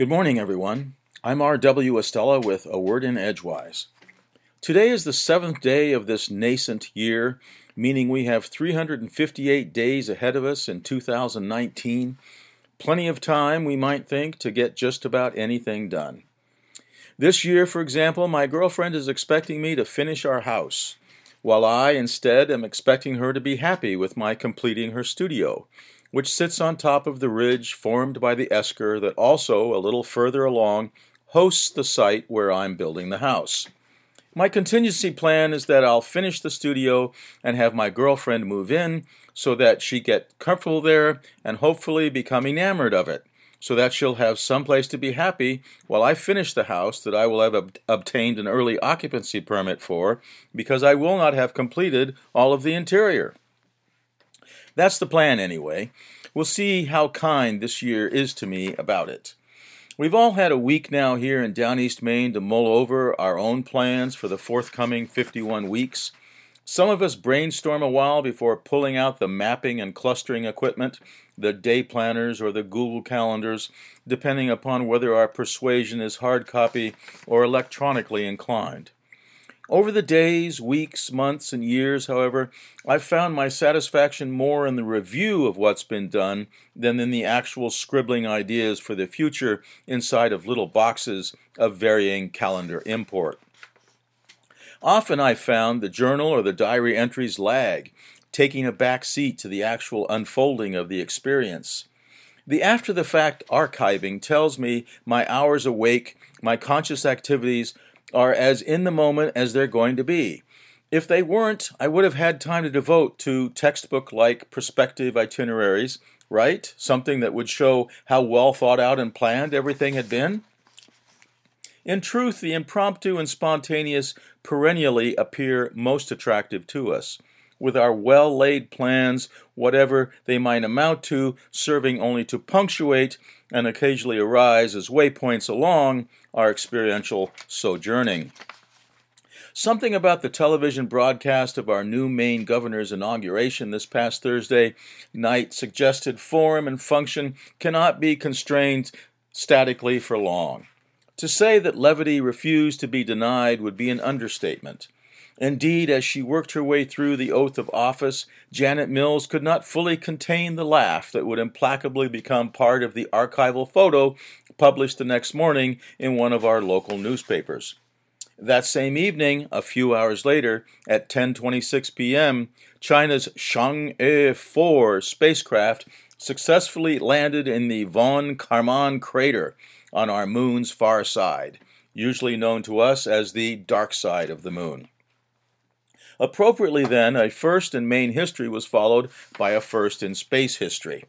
Good morning, everyone. I'm R.W. Estela with A Word in Edgewise. Today is the seventh day of this nascent year, meaning we have 358 days ahead of us in 2019. Plenty of time, we might think, to get just about anything done. This year, for example, my girlfriend is expecting me to finish our house, while I, instead, am expecting her to be happy with my completing her studio which sits on top of the ridge formed by the esker that also, a little further along, hosts the site where I'm building the house. My contingency plan is that I'll finish the studio and have my girlfriend move in so that she get comfortable there and hopefully become enamored of it, so that she'll have some place to be happy while I finish the house that I will have ob- obtained an early occupancy permit for because I will not have completed all of the interior. That's the plan, anyway. We'll see how kind this year is to me about it. We've all had a week now here in Down East Maine to mull over our own plans for the forthcoming 51 weeks. Some of us brainstorm a while before pulling out the mapping and clustering equipment, the day planners, or the Google calendars, depending upon whether our persuasion is hard copy or electronically inclined. Over the days, weeks, months, and years, however, I've found my satisfaction more in the review of what's been done than in the actual scribbling ideas for the future inside of little boxes of varying calendar import. Often I've found the journal or the diary entries lag, taking a back seat to the actual unfolding of the experience. The after the fact archiving tells me my hours awake, my conscious activities are as in the moment as they're going to be. If they weren't, I would have had time to devote to textbook like perspective itineraries, right? Something that would show how well thought out and planned everything had been. In truth, the impromptu and spontaneous perennially appear most attractive to us, with our well laid plans, whatever they might amount to, serving only to punctuate and occasionally arise as waypoints along our experiential sojourning. Something about the television broadcast of our new Maine governor's inauguration this past Thursday night suggested form and function cannot be constrained statically for long. To say that levity refused to be denied would be an understatement. Indeed, as she worked her way through the oath of office, Janet Mills could not fully contain the laugh that would implacably become part of the archival photo published the next morning in one of our local newspapers. That same evening, a few hours later, at 10:26 p.m., China's Chang'e 4 spacecraft successfully landed in the von Karman crater on our moon's far side, usually known to us as the dark side of the moon. Appropriately, then, a first in Maine history was followed by a first in space history.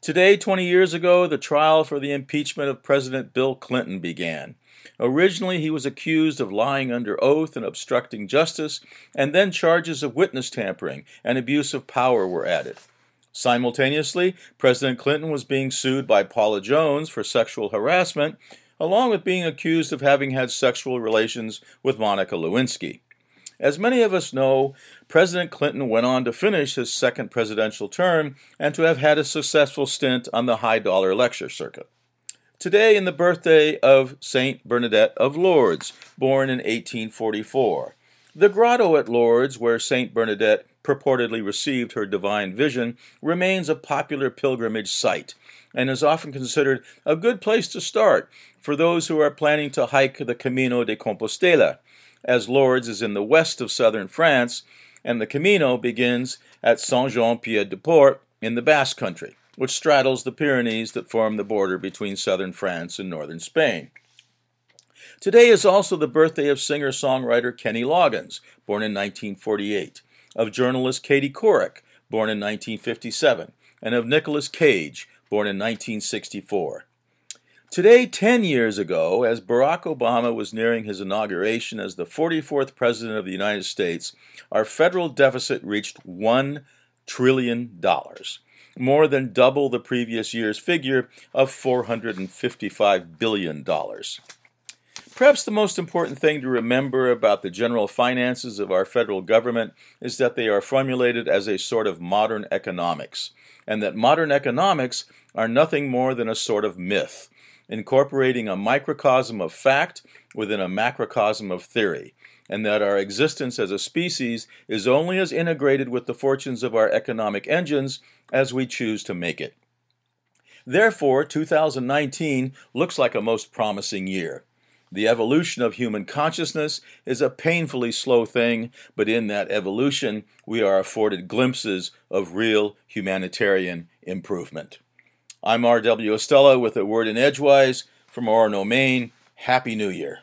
Today, 20 years ago, the trial for the impeachment of President Bill Clinton began. Originally, he was accused of lying under oath and obstructing justice, and then charges of witness tampering and abuse of power were added. Simultaneously, President Clinton was being sued by Paula Jones for sexual harassment, along with being accused of having had sexual relations with Monica Lewinsky. As many of us know, President Clinton went on to finish his second presidential term and to have had a successful stint on the high dollar lecture circuit. Today, in the birthday of Saint Bernadette of Lourdes, born in 1844. The grotto at Lourdes, where Saint Bernadette purportedly received her divine vision, remains a popular pilgrimage site and is often considered a good place to start for those who are planning to hike the Camino de Compostela, as Lourdes is in the west of southern France, and the Camino begins at Saint Jean Pied de Port in the Basque Country, which straddles the Pyrenees that form the border between southern France and northern Spain. Today is also the birthday of singer songwriter Kenny Loggins, born in 1948, of journalist Katie Couric, born in 1957, and of Nicolas Cage, born in 1964. Today, 10 years ago, as Barack Obama was nearing his inauguration as the 44th President of the United States, our federal deficit reached $1 trillion, more than double the previous year's figure of $455 billion. Perhaps the most important thing to remember about the general finances of our federal government is that they are formulated as a sort of modern economics, and that modern economics are nothing more than a sort of myth incorporating a microcosm of fact within a macrocosm of theory, and that our existence as a species is only as integrated with the fortunes of our economic engines as we choose to make it. Therefore, 2019 looks like a most promising year. The evolution of human consciousness is a painfully slow thing, but in that evolution, we are afforded glimpses of real humanitarian improvement. I'm R.W. Estela with a word in Edgewise from Orono, Maine. Happy New Year.